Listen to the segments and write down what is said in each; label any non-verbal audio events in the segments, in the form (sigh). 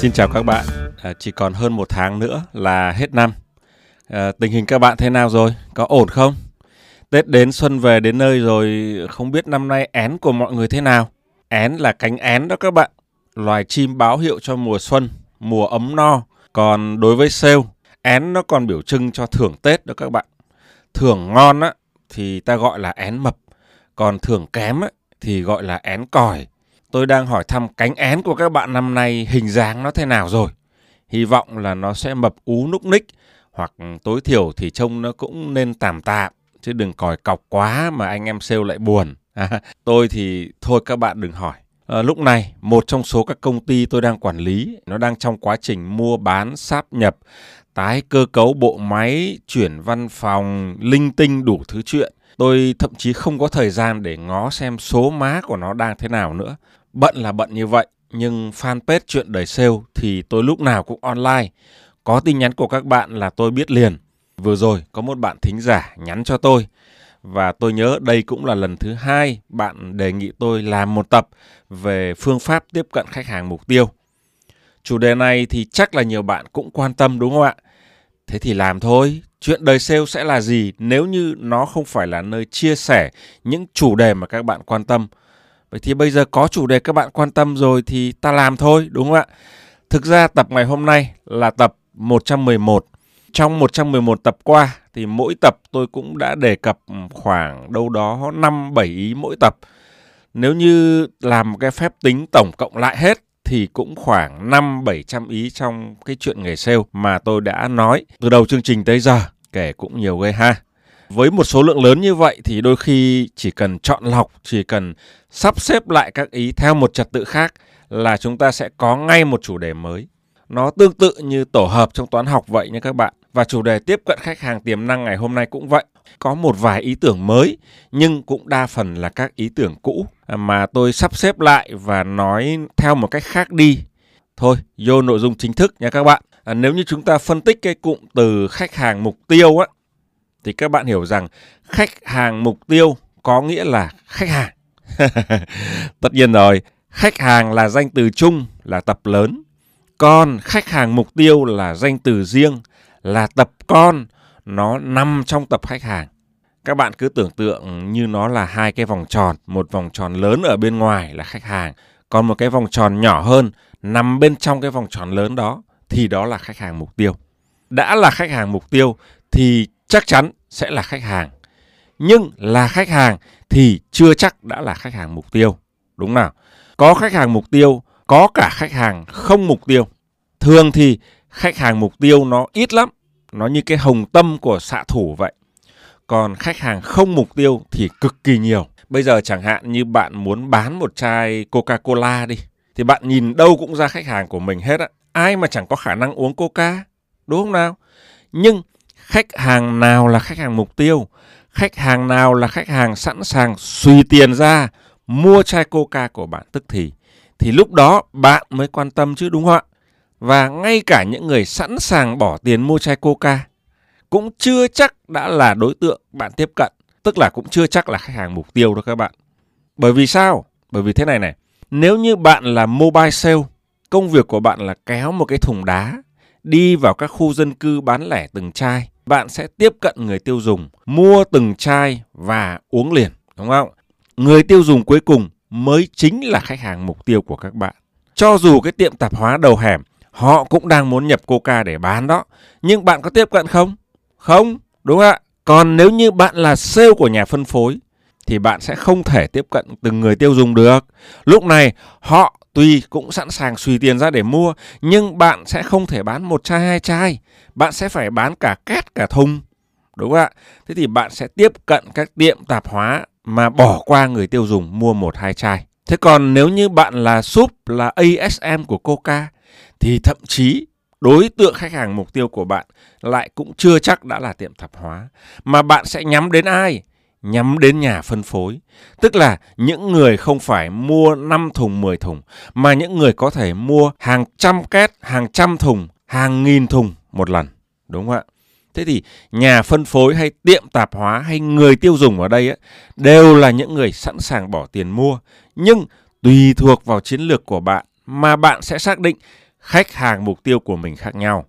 Xin chào các bạn, à, chỉ còn hơn một tháng nữa là hết năm. À, tình hình các bạn thế nào rồi? Có ổn không? Tết đến xuân về đến nơi rồi, không biết năm nay én của mọi người thế nào? Én là cánh én đó các bạn, loài chim báo hiệu cho mùa xuân, mùa ấm no. Còn đối với sale, én nó còn biểu trưng cho thưởng Tết đó các bạn. Thưởng ngon á thì ta gọi là én mập, còn thưởng kém á, thì gọi là én còi. Tôi đang hỏi thăm cánh én của các bạn năm nay hình dáng nó thế nào rồi. Hy vọng là nó sẽ mập ú núc ních hoặc tối thiểu thì trông nó cũng nên tạm tạm chứ đừng còi cọc quá mà anh em sale lại buồn. À, tôi thì thôi các bạn đừng hỏi. À, lúc này một trong số các công ty tôi đang quản lý nó đang trong quá trình mua bán sáp nhập tái cơ cấu bộ máy chuyển văn phòng linh tinh đủ thứ chuyện tôi thậm chí không có thời gian để ngó xem số má của nó đang thế nào nữa Bận là bận như vậy, nhưng fanpage chuyện đời sale thì tôi lúc nào cũng online. Có tin nhắn của các bạn là tôi biết liền. Vừa rồi có một bạn thính giả nhắn cho tôi và tôi nhớ đây cũng là lần thứ hai bạn đề nghị tôi làm một tập về phương pháp tiếp cận khách hàng mục tiêu. Chủ đề này thì chắc là nhiều bạn cũng quan tâm đúng không ạ? Thế thì làm thôi, chuyện đời sale sẽ là gì nếu như nó không phải là nơi chia sẻ những chủ đề mà các bạn quan tâm Vậy thì bây giờ có chủ đề các bạn quan tâm rồi thì ta làm thôi, đúng không ạ? Thực ra tập ngày hôm nay là tập 111. Trong 111 tập qua thì mỗi tập tôi cũng đã đề cập khoảng đâu đó 5 7 ý mỗi tập. Nếu như làm một cái phép tính tổng cộng lại hết thì cũng khoảng 5 700 ý trong cái chuyện nghề sale mà tôi đã nói từ đầu chương trình tới giờ, kể cũng nhiều ghê ha. Với một số lượng lớn như vậy thì đôi khi chỉ cần chọn lọc, chỉ cần sắp xếp lại các ý theo một trật tự khác là chúng ta sẽ có ngay một chủ đề mới. Nó tương tự như tổ hợp trong toán học vậy nha các bạn. Và chủ đề tiếp cận khách hàng tiềm năng ngày hôm nay cũng vậy. Có một vài ý tưởng mới nhưng cũng đa phần là các ý tưởng cũ à, mà tôi sắp xếp lại và nói theo một cách khác đi. Thôi, vô nội dung chính thức nha các bạn. À, nếu như chúng ta phân tích cái cụm từ khách hàng mục tiêu á thì các bạn hiểu rằng khách hàng mục tiêu có nghĩa là khách hàng. (laughs) Tất nhiên rồi, khách hàng là danh từ chung, là tập lớn. Còn khách hàng mục tiêu là danh từ riêng, là tập con, nó nằm trong tập khách hàng. Các bạn cứ tưởng tượng như nó là hai cái vòng tròn, một vòng tròn lớn ở bên ngoài là khách hàng, còn một cái vòng tròn nhỏ hơn nằm bên trong cái vòng tròn lớn đó thì đó là khách hàng mục tiêu. Đã là khách hàng mục tiêu thì chắc chắn sẽ là khách hàng. Nhưng là khách hàng thì chưa chắc đã là khách hàng mục tiêu. Đúng nào? Có khách hàng mục tiêu, có cả khách hàng không mục tiêu. Thường thì khách hàng mục tiêu nó ít lắm. Nó như cái hồng tâm của xạ thủ vậy. Còn khách hàng không mục tiêu thì cực kỳ nhiều. Bây giờ chẳng hạn như bạn muốn bán một chai Coca-Cola đi. Thì bạn nhìn đâu cũng ra khách hàng của mình hết á. Ai mà chẳng có khả năng uống Coca. Đúng không nào? Nhưng khách hàng nào là khách hàng mục tiêu khách hàng nào là khách hàng sẵn sàng suy tiền ra mua chai coca của bạn tức thì thì lúc đó bạn mới quan tâm chứ, đúng không ạ và ngay cả những người sẵn sàng bỏ tiền mua chai coca cũng chưa chắc đã là đối tượng bạn tiếp cận tức là cũng chưa chắc là khách hàng mục tiêu đó các bạn bởi vì sao bởi vì thế này này nếu như bạn là mobile sale công việc của bạn là kéo một cái thùng đá đi vào các khu dân cư bán lẻ từng chai bạn sẽ tiếp cận người tiêu dùng, mua từng chai và uống liền, đúng không? Người tiêu dùng cuối cùng mới chính là khách hàng mục tiêu của các bạn. Cho dù cái tiệm tạp hóa đầu hẻm họ cũng đang muốn nhập coca để bán đó, nhưng bạn có tiếp cận không? Không, đúng không ạ? Còn nếu như bạn là sale của nhà phân phối thì bạn sẽ không thể tiếp cận từng người tiêu dùng được. Lúc này họ tuy cũng sẵn sàng suy tiền ra để mua nhưng bạn sẽ không thể bán một chai hai chai bạn sẽ phải bán cả két cả thùng đúng không ạ thế thì bạn sẽ tiếp cận các tiệm tạp hóa mà bỏ qua người tiêu dùng mua một hai chai thế còn nếu như bạn là súp là ASM của Coca thì thậm chí đối tượng khách hàng mục tiêu của bạn lại cũng chưa chắc đã là tiệm tạp hóa mà bạn sẽ nhắm đến ai nhắm đến nhà phân phối. Tức là những người không phải mua 5 thùng 10 thùng, mà những người có thể mua hàng trăm két, hàng trăm thùng, hàng nghìn thùng một lần. Đúng không ạ? Thế thì nhà phân phối hay tiệm tạp hóa hay người tiêu dùng ở đây ấy, đều là những người sẵn sàng bỏ tiền mua. Nhưng tùy thuộc vào chiến lược của bạn mà bạn sẽ xác định khách hàng mục tiêu của mình khác nhau.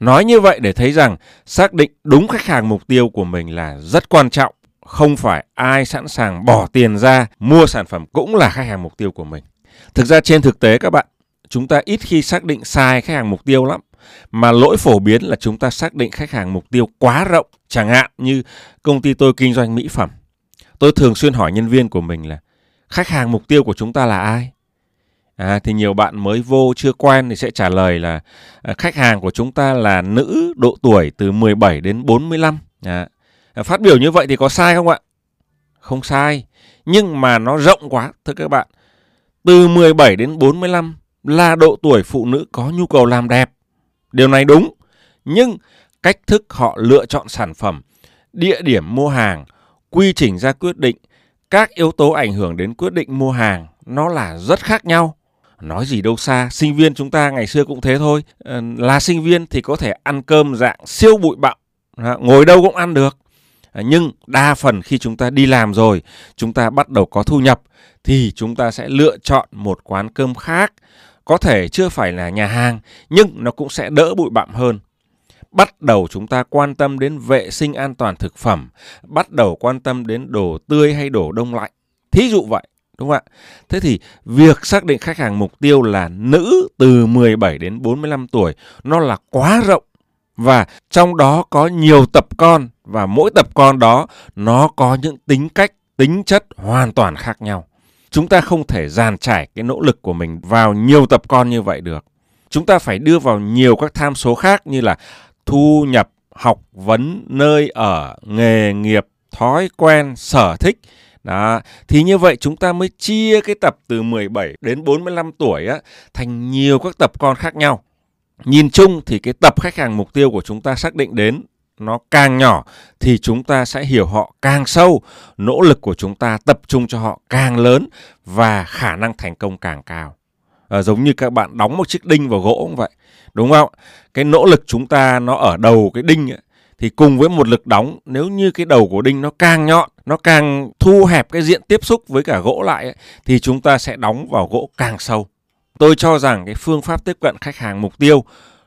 Nói như vậy để thấy rằng xác định đúng khách hàng mục tiêu của mình là rất quan trọng. Không phải ai sẵn sàng bỏ tiền ra mua sản phẩm cũng là khách hàng mục tiêu của mình. Thực ra trên thực tế các bạn, chúng ta ít khi xác định sai khách hàng mục tiêu lắm. Mà lỗi phổ biến là chúng ta xác định khách hàng mục tiêu quá rộng. Chẳng hạn như công ty tôi kinh doanh mỹ phẩm. Tôi thường xuyên hỏi nhân viên của mình là khách hàng mục tiêu của chúng ta là ai? À, thì nhiều bạn mới vô chưa quen thì sẽ trả lời là à, khách hàng của chúng ta là nữ độ tuổi từ 17 đến 45. À, à, phát biểu như vậy thì có sai không ạ? Không sai, nhưng mà nó rộng quá thưa các bạn. Từ 17 đến 45 là độ tuổi phụ nữ có nhu cầu làm đẹp. Điều này đúng, nhưng cách thức họ lựa chọn sản phẩm, địa điểm mua hàng, quy trình ra quyết định, các yếu tố ảnh hưởng đến quyết định mua hàng nó là rất khác nhau. Nói gì đâu xa, sinh viên chúng ta ngày xưa cũng thế thôi. Ờ, là sinh viên thì có thể ăn cơm dạng siêu bụi bặm, ngồi đâu cũng ăn được. Ờ, nhưng đa phần khi chúng ta đi làm rồi, chúng ta bắt đầu có thu nhập thì chúng ta sẽ lựa chọn một quán cơm khác. Có thể chưa phải là nhà hàng nhưng nó cũng sẽ đỡ bụi bặm hơn bắt đầu chúng ta quan tâm đến vệ sinh an toàn thực phẩm, bắt đầu quan tâm đến đồ tươi hay đồ đông lạnh. Thí dụ vậy, đúng không ạ? Thế thì việc xác định khách hàng mục tiêu là nữ từ 17 đến 45 tuổi nó là quá rộng và trong đó có nhiều tập con và mỗi tập con đó nó có những tính cách, tính chất hoàn toàn khác nhau. Chúng ta không thể dàn trải cái nỗ lực của mình vào nhiều tập con như vậy được. Chúng ta phải đưa vào nhiều các tham số khác như là thu nhập, học vấn, nơi ở, nghề nghiệp, thói quen, sở thích. Đó, thì như vậy chúng ta mới chia cái tập từ 17 đến 45 tuổi á thành nhiều các tập con khác nhau. Nhìn chung thì cái tập khách hàng mục tiêu của chúng ta xác định đến nó càng nhỏ thì chúng ta sẽ hiểu họ càng sâu, nỗ lực của chúng ta tập trung cho họ càng lớn và khả năng thành công càng cao. À, giống như các bạn đóng một chiếc đinh vào gỗ cũng vậy đúng không cái nỗ lực chúng ta nó ở đầu cái đinh ấy, thì cùng với một lực đóng nếu như cái đầu của đinh nó càng nhọn nó càng thu hẹp cái diện tiếp xúc với cả gỗ lại ấy, thì chúng ta sẽ đóng vào gỗ càng sâu. Tôi cho rằng cái phương pháp tiếp cận khách hàng mục tiêu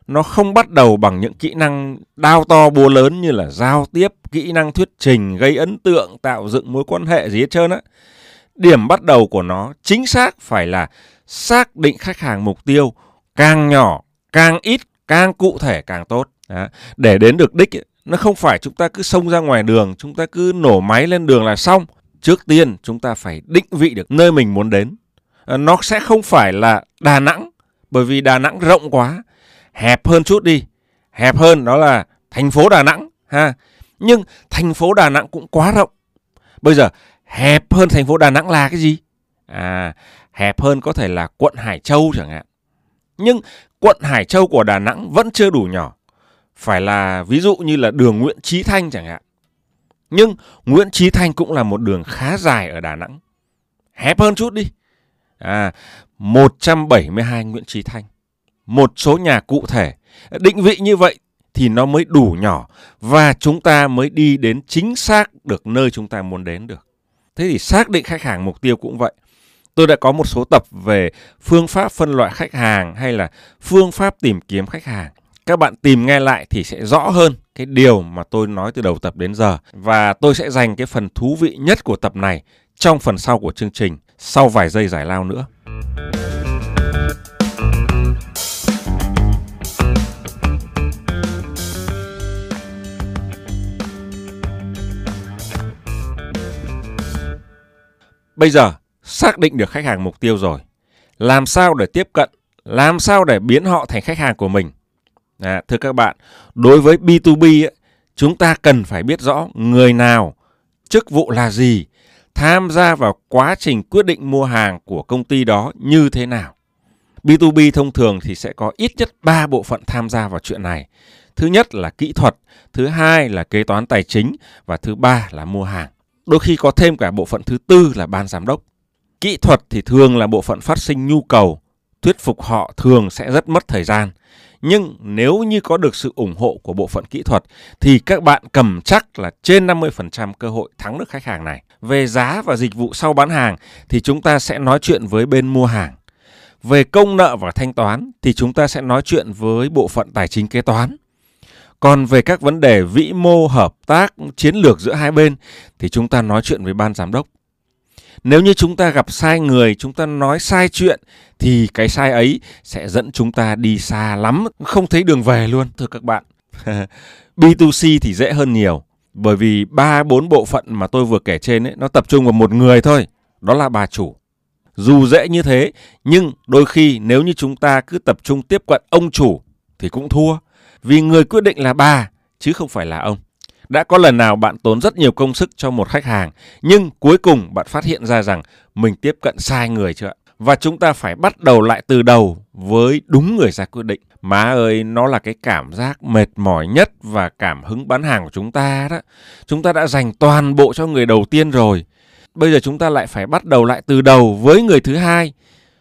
nó không bắt đầu bằng những kỹ năng đao to búa lớn như là giao tiếp kỹ năng thuyết trình gây ấn tượng tạo dựng mối quan hệ gì hết trơn á. Điểm bắt đầu của nó chính xác phải là xác định khách hàng mục tiêu càng nhỏ càng ít càng cụ thể càng tốt. Đó. để đến được đích ấy, nó không phải chúng ta cứ xông ra ngoài đường, chúng ta cứ nổ máy lên đường là xong. Trước tiên, chúng ta phải định vị được nơi mình muốn đến. À, nó sẽ không phải là đà nẵng, bởi vì đà nẵng rộng quá. Hẹp hơn chút đi. Hẹp hơn, đó là thành phố đà nẵng, ha. Nhưng thành phố đà nẵng cũng quá rộng. Bây giờ, hẹp hơn thành phố đà nẵng là cái gì? À hẹp hơn có thể là quận hải châu chẳng hạn. Nhưng quận Hải Châu của Đà Nẵng vẫn chưa đủ nhỏ. Phải là ví dụ như là đường Nguyễn Trí Thanh chẳng hạn. Nhưng Nguyễn Trí Thanh cũng là một đường khá dài ở Đà Nẵng. Hẹp hơn chút đi. À, 172 Nguyễn Trí Thanh. Một số nhà cụ thể. Định vị như vậy thì nó mới đủ nhỏ và chúng ta mới đi đến chính xác được nơi chúng ta muốn đến được. Thế thì xác định khách hàng mục tiêu cũng vậy. Tôi đã có một số tập về phương pháp phân loại khách hàng hay là phương pháp tìm kiếm khách hàng. Các bạn tìm nghe lại thì sẽ rõ hơn cái điều mà tôi nói từ đầu tập đến giờ. Và tôi sẽ dành cái phần thú vị nhất của tập này trong phần sau của chương trình, sau vài giây giải lao nữa. Bây giờ, xác định được khách hàng mục tiêu rồi. Làm sao để tiếp cận? Làm sao để biến họ thành khách hàng của mình? À, thưa các bạn đối với B2B ấy, chúng ta cần phải biết rõ người nào chức vụ là gì tham gia vào quá trình quyết định mua hàng của công ty đó như thế nào B2B thông thường thì sẽ có ít nhất 3 bộ phận tham gia vào chuyện này. Thứ nhất là kỹ thuật, thứ hai là kế toán tài chính và thứ ba là mua hàng. Đôi khi có thêm cả bộ phận thứ tư là ban giám đốc. Kỹ thuật thì thường là bộ phận phát sinh nhu cầu, thuyết phục họ thường sẽ rất mất thời gian. Nhưng nếu như có được sự ủng hộ của bộ phận kỹ thuật thì các bạn cầm chắc là trên 50% cơ hội thắng được khách hàng này. Về giá và dịch vụ sau bán hàng thì chúng ta sẽ nói chuyện với bên mua hàng. Về công nợ và thanh toán thì chúng ta sẽ nói chuyện với bộ phận tài chính kế toán. Còn về các vấn đề vĩ mô, hợp tác, chiến lược giữa hai bên thì chúng ta nói chuyện với ban giám đốc. Nếu như chúng ta gặp sai người, chúng ta nói sai chuyện thì cái sai ấy sẽ dẫn chúng ta đi xa lắm, không thấy đường về luôn thưa các bạn. (laughs) B2C thì dễ hơn nhiều bởi vì ba bốn bộ phận mà tôi vừa kể trên ấy nó tập trung vào một người thôi, đó là bà chủ. Dù dễ như thế, nhưng đôi khi nếu như chúng ta cứ tập trung tiếp cận ông chủ thì cũng thua. Vì người quyết định là bà, chứ không phải là ông. Đã có lần nào bạn tốn rất nhiều công sức cho một khách hàng, nhưng cuối cùng bạn phát hiện ra rằng mình tiếp cận sai người chưa? Và chúng ta phải bắt đầu lại từ đầu với đúng người ra quyết định. Má ơi, nó là cái cảm giác mệt mỏi nhất và cảm hứng bán hàng của chúng ta đó. Chúng ta đã dành toàn bộ cho người đầu tiên rồi. Bây giờ chúng ta lại phải bắt đầu lại từ đầu với người thứ hai.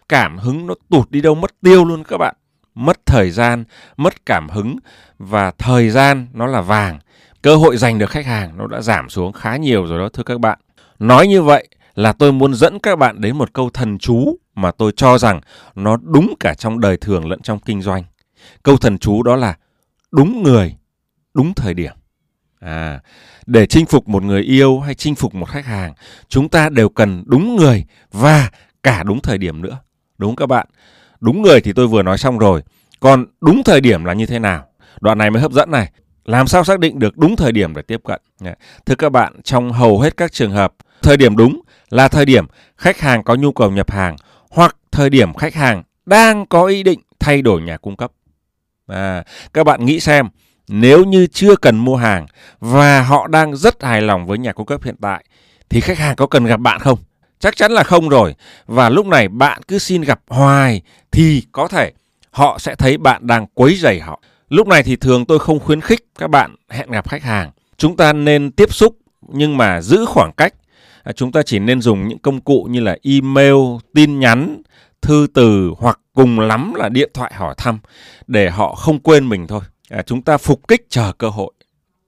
Cảm hứng nó tụt đi đâu mất tiêu luôn các bạn. Mất thời gian, mất cảm hứng và thời gian nó là vàng. Cơ hội giành được khách hàng nó đã giảm xuống khá nhiều rồi đó thưa các bạn. Nói như vậy là tôi muốn dẫn các bạn đến một câu thần chú mà tôi cho rằng nó đúng cả trong đời thường lẫn trong kinh doanh. Câu thần chú đó là đúng người, đúng thời điểm. À, để chinh phục một người yêu hay chinh phục một khách hàng, chúng ta đều cần đúng người và cả đúng thời điểm nữa. Đúng các bạn? Đúng người thì tôi vừa nói xong rồi. Còn đúng thời điểm là như thế nào? Đoạn này mới hấp dẫn này. Làm sao xác định được đúng thời điểm để tiếp cận? Thưa các bạn, trong hầu hết các trường hợp, thời điểm đúng là thời điểm khách hàng có nhu cầu nhập hàng hoặc thời điểm khách hàng đang có ý định thay đổi nhà cung cấp. À, các bạn nghĩ xem, nếu như chưa cần mua hàng và họ đang rất hài lòng với nhà cung cấp hiện tại thì khách hàng có cần gặp bạn không? Chắc chắn là không rồi. Và lúc này bạn cứ xin gặp hoài thì có thể họ sẽ thấy bạn đang quấy rầy họ. Lúc này thì thường tôi không khuyến khích các bạn hẹn gặp khách hàng. Chúng ta nên tiếp xúc nhưng mà giữ khoảng cách. À, chúng ta chỉ nên dùng những công cụ như là email, tin nhắn, thư từ hoặc cùng lắm là điện thoại hỏi thăm để họ không quên mình thôi. À, chúng ta phục kích chờ cơ hội.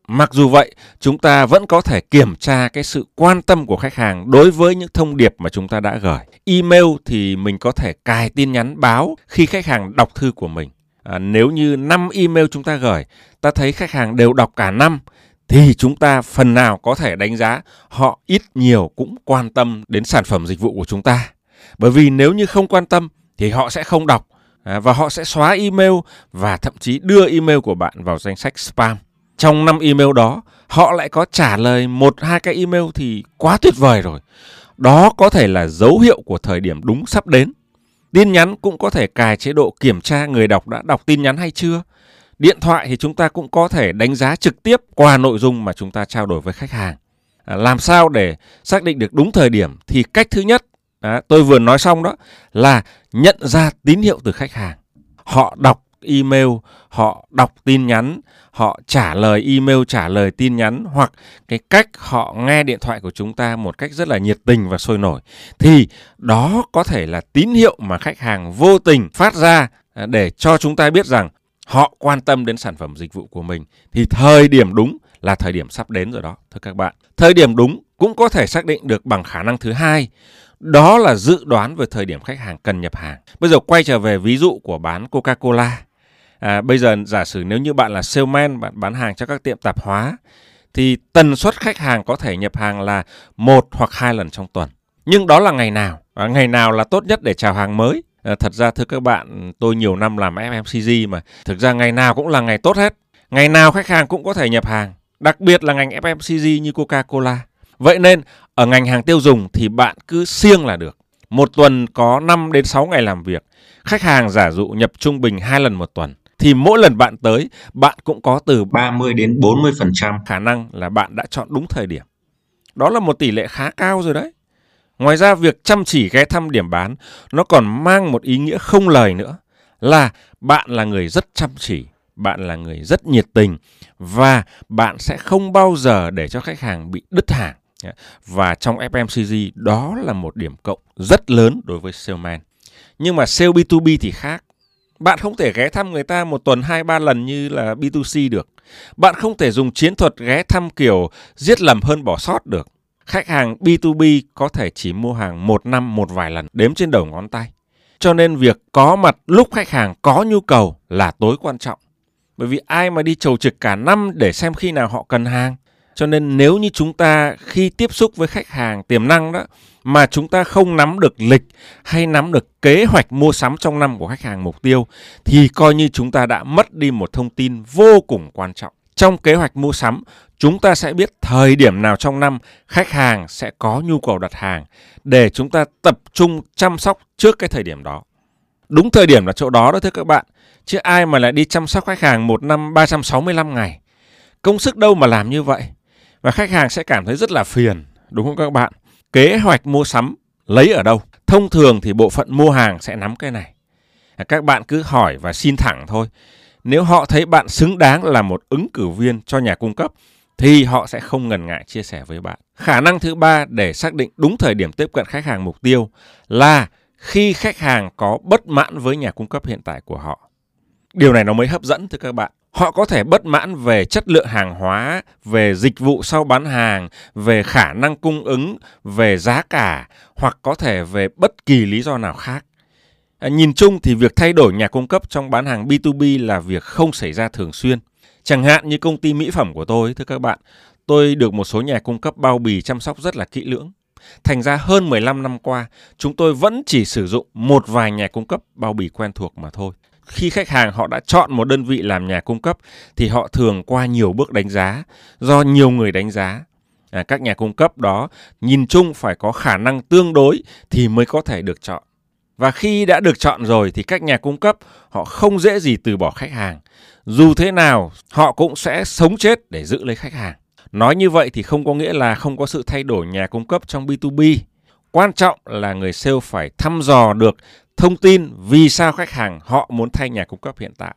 Mặc dù vậy, chúng ta vẫn có thể kiểm tra cái sự quan tâm của khách hàng đối với những thông điệp mà chúng ta đã gửi. Email thì mình có thể cài tin nhắn báo khi khách hàng đọc thư của mình. À, nếu như 5 email chúng ta gửi, ta thấy khách hàng đều đọc cả năm thì chúng ta phần nào có thể đánh giá họ ít nhiều cũng quan tâm đến sản phẩm dịch vụ của chúng ta. Bởi vì nếu như không quan tâm thì họ sẽ không đọc à, và họ sẽ xóa email và thậm chí đưa email của bạn vào danh sách spam. Trong năm email đó, họ lại có trả lời một hai cái email thì quá tuyệt vời rồi. Đó có thể là dấu hiệu của thời điểm đúng sắp đến. Tin nhắn cũng có thể cài chế độ kiểm tra người đọc đã đọc tin nhắn hay chưa. Điện thoại thì chúng ta cũng có thể đánh giá trực tiếp qua nội dung mà chúng ta trao đổi với khách hàng. À, làm sao để xác định được đúng thời điểm thì cách thứ nhất à, tôi vừa nói xong đó là nhận ra tín hiệu từ khách hàng. Họ đọc email, họ đọc tin nhắn, họ trả lời email, trả lời tin nhắn hoặc cái cách họ nghe điện thoại của chúng ta một cách rất là nhiệt tình và sôi nổi thì đó có thể là tín hiệu mà khách hàng vô tình phát ra à, để cho chúng ta biết rằng họ quan tâm đến sản phẩm dịch vụ của mình thì thời điểm đúng là thời điểm sắp đến rồi đó thưa các bạn. Thời điểm đúng cũng có thể xác định được bằng khả năng thứ hai đó là dự đoán về thời điểm khách hàng cần nhập hàng. Bây giờ quay trở về ví dụ của bán Coca-Cola. À, bây giờ giả sử nếu như bạn là salesman, bạn bán hàng cho các tiệm tạp hóa, thì tần suất khách hàng có thể nhập hàng là một hoặc hai lần trong tuần. Nhưng đó là ngày nào? À, ngày nào là tốt nhất để chào hàng mới? À, thật ra thưa các bạn, tôi nhiều năm làm FMCG mà, thực ra ngày nào cũng là ngày tốt hết. Ngày nào khách hàng cũng có thể nhập hàng, đặc biệt là ngành FMCG như Coca-Cola. Vậy nên ở ngành hàng tiêu dùng thì bạn cứ siêng là được. Một tuần có 5 đến 6 ngày làm việc. Khách hàng giả dụ nhập trung bình 2 lần một tuần thì mỗi lần bạn tới, bạn cũng có từ 30 đến 40% khả năng là bạn đã chọn đúng thời điểm. Đó là một tỷ lệ khá cao rồi đấy. Ngoài ra việc chăm chỉ ghé thăm điểm bán nó còn mang một ý nghĩa không lời nữa là bạn là người rất chăm chỉ, bạn là người rất nhiệt tình và bạn sẽ không bao giờ để cho khách hàng bị đứt hàng. Và trong FMCG đó là một điểm cộng rất lớn đối với salesman. Nhưng mà sale B2B thì khác bạn không thể ghé thăm người ta một tuần hai ba lần như là B2C được. Bạn không thể dùng chiến thuật ghé thăm kiểu giết lầm hơn bỏ sót được. Khách hàng B2B có thể chỉ mua hàng một năm một vài lần, đếm trên đầu ngón tay. Cho nên việc có mặt lúc khách hàng có nhu cầu là tối quan trọng. Bởi vì ai mà đi chầu trực cả năm để xem khi nào họ cần hàng. Cho nên nếu như chúng ta khi tiếp xúc với khách hàng tiềm năng đó mà chúng ta không nắm được lịch hay nắm được kế hoạch mua sắm trong năm của khách hàng mục tiêu thì coi như chúng ta đã mất đi một thông tin vô cùng quan trọng. Trong kế hoạch mua sắm, chúng ta sẽ biết thời điểm nào trong năm khách hàng sẽ có nhu cầu đặt hàng để chúng ta tập trung chăm sóc trước cái thời điểm đó. Đúng thời điểm là chỗ đó đó thưa các bạn. Chứ ai mà lại đi chăm sóc khách hàng một năm 365 ngày. Công sức đâu mà làm như vậy. Và khách hàng sẽ cảm thấy rất là phiền. Đúng không các bạn? Kế hoạch mua sắm lấy ở đâu? Thông thường thì bộ phận mua hàng sẽ nắm cái này. À, các bạn cứ hỏi và xin thẳng thôi. Nếu họ thấy bạn xứng đáng là một ứng cử viên cho nhà cung cấp, thì họ sẽ không ngần ngại chia sẻ với bạn. Khả năng thứ ba để xác định đúng thời điểm tiếp cận khách hàng mục tiêu là khi khách hàng có bất mãn với nhà cung cấp hiện tại của họ. Điều này nó mới hấp dẫn, thưa các bạn. Họ có thể bất mãn về chất lượng hàng hóa, về dịch vụ sau bán hàng, về khả năng cung ứng, về giá cả hoặc có thể về bất kỳ lý do nào khác. À, nhìn chung thì việc thay đổi nhà cung cấp trong bán hàng B2B là việc không xảy ra thường xuyên. Chẳng hạn như công ty mỹ phẩm của tôi, thưa các bạn, tôi được một số nhà cung cấp bao bì chăm sóc rất là kỹ lưỡng. Thành ra hơn 15 năm qua, chúng tôi vẫn chỉ sử dụng một vài nhà cung cấp bao bì quen thuộc mà thôi. Khi khách hàng họ đã chọn một đơn vị làm nhà cung cấp thì họ thường qua nhiều bước đánh giá do nhiều người đánh giá. À, các nhà cung cấp đó nhìn chung phải có khả năng tương đối thì mới có thể được chọn. Và khi đã được chọn rồi thì các nhà cung cấp họ không dễ gì từ bỏ khách hàng. Dù thế nào, họ cũng sẽ sống chết để giữ lấy khách hàng. Nói như vậy thì không có nghĩa là không có sự thay đổi nhà cung cấp trong B2B. Quan trọng là người sale phải thăm dò được thông tin vì sao khách hàng họ muốn thay nhà cung cấp hiện tại.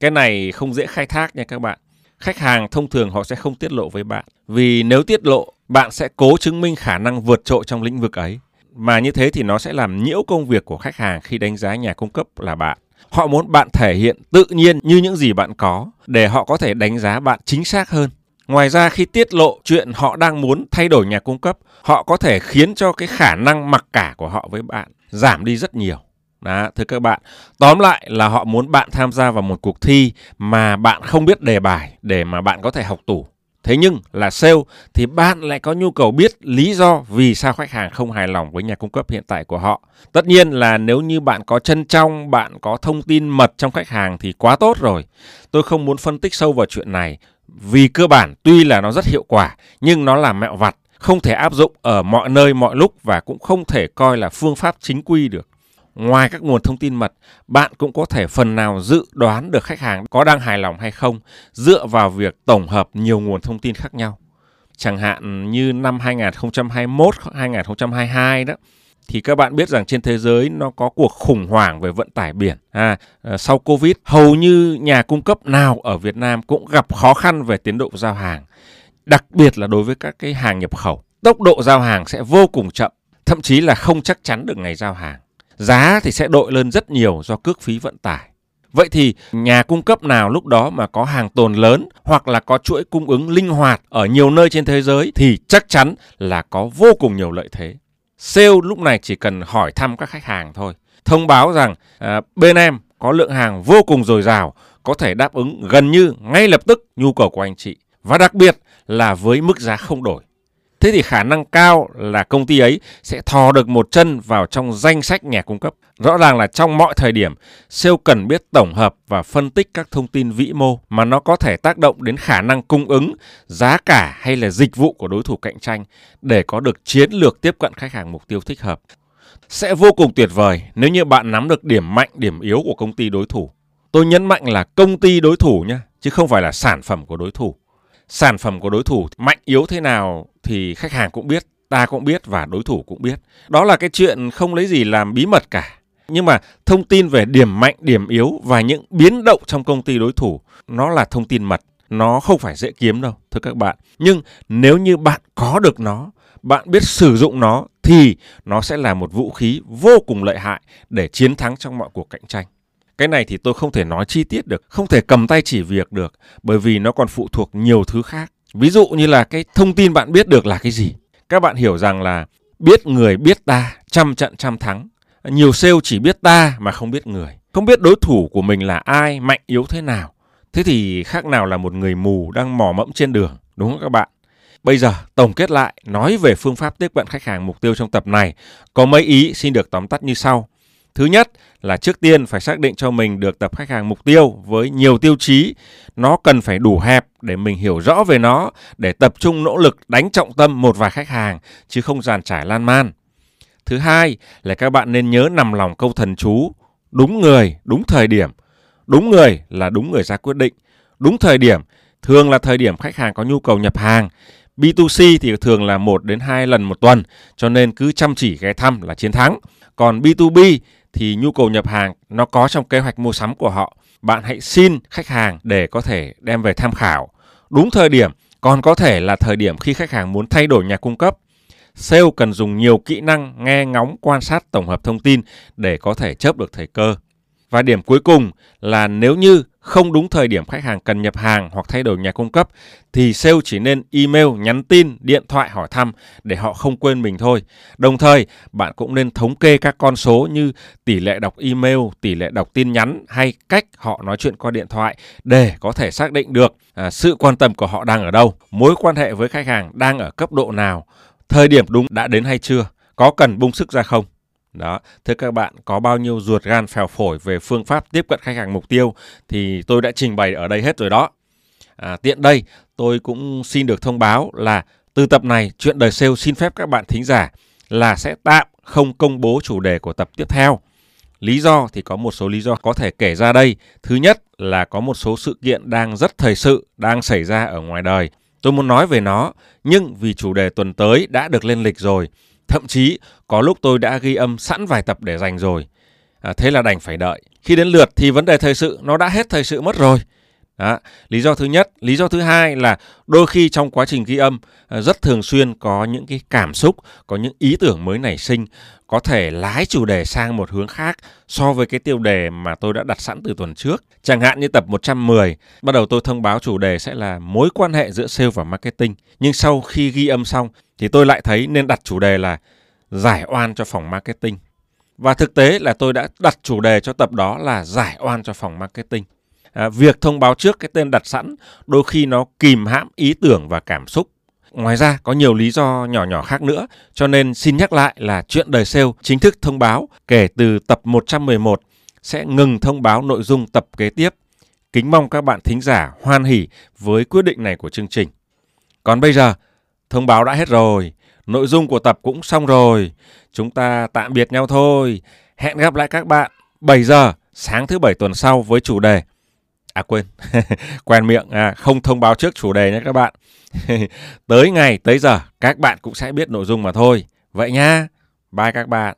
Cái này không dễ khai thác nha các bạn. Khách hàng thông thường họ sẽ không tiết lộ với bạn. Vì nếu tiết lộ, bạn sẽ cố chứng minh khả năng vượt trội trong lĩnh vực ấy. Mà như thế thì nó sẽ làm nhiễu công việc của khách hàng khi đánh giá nhà cung cấp là bạn. Họ muốn bạn thể hiện tự nhiên như những gì bạn có để họ có thể đánh giá bạn chính xác hơn. Ngoài ra khi tiết lộ chuyện họ đang muốn thay đổi nhà cung cấp, họ có thể khiến cho cái khả năng mặc cả của họ với bạn giảm đi rất nhiều. Đó, thưa các bạn, tóm lại là họ muốn bạn tham gia vào một cuộc thi mà bạn không biết đề bài để mà bạn có thể học tủ. Thế nhưng là sale thì bạn lại có nhu cầu biết lý do vì sao khách hàng không hài lòng với nhà cung cấp hiện tại của họ. Tất nhiên là nếu như bạn có chân trong, bạn có thông tin mật trong khách hàng thì quá tốt rồi. Tôi không muốn phân tích sâu vào chuyện này vì cơ bản tuy là nó rất hiệu quả nhưng nó là mẹo vặt, không thể áp dụng ở mọi nơi mọi lúc và cũng không thể coi là phương pháp chính quy được. Ngoài các nguồn thông tin mật, bạn cũng có thể phần nào dự đoán được khách hàng có đang hài lòng hay không dựa vào việc tổng hợp nhiều nguồn thông tin khác nhau. Chẳng hạn như năm 2021, 2022 đó, thì các bạn biết rằng trên thế giới nó có cuộc khủng hoảng về vận tải biển. À, à, sau Covid, hầu như nhà cung cấp nào ở Việt Nam cũng gặp khó khăn về tiến độ giao hàng, đặc biệt là đối với các cái hàng nhập khẩu. Tốc độ giao hàng sẽ vô cùng chậm, thậm chí là không chắc chắn được ngày giao hàng. Giá thì sẽ đội lên rất nhiều do cước phí vận tải. Vậy thì nhà cung cấp nào lúc đó mà có hàng tồn lớn hoặc là có chuỗi cung ứng linh hoạt ở nhiều nơi trên thế giới thì chắc chắn là có vô cùng nhiều lợi thế. Sale lúc này chỉ cần hỏi thăm các khách hàng thôi. Thông báo rằng à, bên em có lượng hàng vô cùng dồi dào, có thể đáp ứng gần như ngay lập tức nhu cầu của anh chị. Và đặc biệt là với mức giá không đổi. Thế thì khả năng cao là công ty ấy sẽ thò được một chân vào trong danh sách nhà cung cấp. Rõ ràng là trong mọi thời điểm, sale cần biết tổng hợp và phân tích các thông tin vĩ mô mà nó có thể tác động đến khả năng cung ứng, giá cả hay là dịch vụ của đối thủ cạnh tranh để có được chiến lược tiếp cận khách hàng mục tiêu thích hợp. Sẽ vô cùng tuyệt vời nếu như bạn nắm được điểm mạnh, điểm yếu của công ty đối thủ. Tôi nhấn mạnh là công ty đối thủ nhé, chứ không phải là sản phẩm của đối thủ sản phẩm của đối thủ mạnh yếu thế nào thì khách hàng cũng biết, ta cũng biết và đối thủ cũng biết. Đó là cái chuyện không lấy gì làm bí mật cả. Nhưng mà thông tin về điểm mạnh, điểm yếu và những biến động trong công ty đối thủ nó là thông tin mật, nó không phải dễ kiếm đâu, thưa các bạn. Nhưng nếu như bạn có được nó, bạn biết sử dụng nó thì nó sẽ là một vũ khí vô cùng lợi hại để chiến thắng trong mọi cuộc cạnh tranh. Cái này thì tôi không thể nói chi tiết được, không thể cầm tay chỉ việc được bởi vì nó còn phụ thuộc nhiều thứ khác. Ví dụ như là cái thông tin bạn biết được là cái gì. Các bạn hiểu rằng là biết người biết ta, trăm trận trăm thắng. Nhiều sale chỉ biết ta mà không biết người. Không biết đối thủ của mình là ai, mạnh yếu thế nào. Thế thì khác nào là một người mù đang mò mẫm trên đường, đúng không các bạn? Bây giờ tổng kết lại nói về phương pháp tiếp cận khách hàng mục tiêu trong tập này có mấy ý xin được tóm tắt như sau. Thứ nhất là trước tiên phải xác định cho mình được tập khách hàng mục tiêu với nhiều tiêu chí. Nó cần phải đủ hẹp để mình hiểu rõ về nó, để tập trung nỗ lực đánh trọng tâm một vài khách hàng, chứ không giàn trải lan man. Thứ hai là các bạn nên nhớ nằm lòng câu thần chú, đúng người, đúng thời điểm. Đúng người là đúng người ra quyết định. Đúng thời điểm, thường là thời điểm khách hàng có nhu cầu nhập hàng. B2C thì thường là 1 đến 2 lần một tuần, cho nên cứ chăm chỉ ghé thăm là chiến thắng. Còn B2B thì nhu cầu nhập hàng nó có trong kế hoạch mua sắm của họ. Bạn hãy xin khách hàng để có thể đem về tham khảo. Đúng thời điểm, còn có thể là thời điểm khi khách hàng muốn thay đổi nhà cung cấp. Sale cần dùng nhiều kỹ năng nghe ngóng quan sát tổng hợp thông tin để có thể chớp được thời cơ. Và điểm cuối cùng là nếu như không đúng thời điểm khách hàng cần nhập hàng hoặc thay đổi nhà cung cấp thì sale chỉ nên email, nhắn tin, điện thoại hỏi thăm để họ không quên mình thôi. Đồng thời, bạn cũng nên thống kê các con số như tỷ lệ đọc email, tỷ lệ đọc tin nhắn hay cách họ nói chuyện qua điện thoại để có thể xác định được à, sự quan tâm của họ đang ở đâu, mối quan hệ với khách hàng đang ở cấp độ nào, thời điểm đúng đã đến hay chưa, có cần bung sức ra không. Đó, thưa các bạn, có bao nhiêu ruột gan phèo phổi về phương pháp tiếp cận khách hàng mục tiêu thì tôi đã trình bày ở đây hết rồi đó. À, tiện đây, tôi cũng xin được thông báo là từ tập này, chuyện đời sale xin phép các bạn thính giả là sẽ tạm không công bố chủ đề của tập tiếp theo. Lý do thì có một số lý do có thể kể ra đây. Thứ nhất là có một số sự kiện đang rất thời sự, đang xảy ra ở ngoài đời. Tôi muốn nói về nó, nhưng vì chủ đề tuần tới đã được lên lịch rồi Thậm chí có lúc tôi đã ghi âm sẵn vài tập để dành rồi. À, thế là đành phải đợi. Khi đến lượt thì vấn đề thời sự nó đã hết thời sự mất rồi. Đó. Lý do thứ nhất, lý do thứ hai là đôi khi trong quá trình ghi âm à, rất thường xuyên có những cái cảm xúc, có những ý tưởng mới nảy sinh, có thể lái chủ đề sang một hướng khác so với cái tiêu đề mà tôi đã đặt sẵn từ tuần trước. Chẳng hạn như tập 110, bắt đầu tôi thông báo chủ đề sẽ là mối quan hệ giữa sale và marketing. Nhưng sau khi ghi âm xong thì tôi lại thấy nên đặt chủ đề là giải oan cho phòng marketing. Và thực tế là tôi đã đặt chủ đề cho tập đó là giải oan cho phòng marketing. À, việc thông báo trước cái tên đặt sẵn đôi khi nó kìm hãm ý tưởng và cảm xúc. Ngoài ra có nhiều lý do nhỏ nhỏ khác nữa, cho nên xin nhắc lại là chuyện đời sale chính thức thông báo kể từ tập 111 sẽ ngừng thông báo nội dung tập kế tiếp. Kính mong các bạn thính giả hoan hỉ với quyết định này của chương trình. Còn bây giờ, thông báo đã hết rồi, nội dung của tập cũng xong rồi. Chúng ta tạm biệt nhau thôi. Hẹn gặp lại các bạn 7 giờ sáng thứ bảy tuần sau với chủ đề À quên, (laughs) quen miệng, à, không thông báo trước chủ đề nhé các bạn. (laughs) tới ngày, tới giờ, các bạn cũng sẽ biết nội dung mà thôi. Vậy nha, bye các bạn.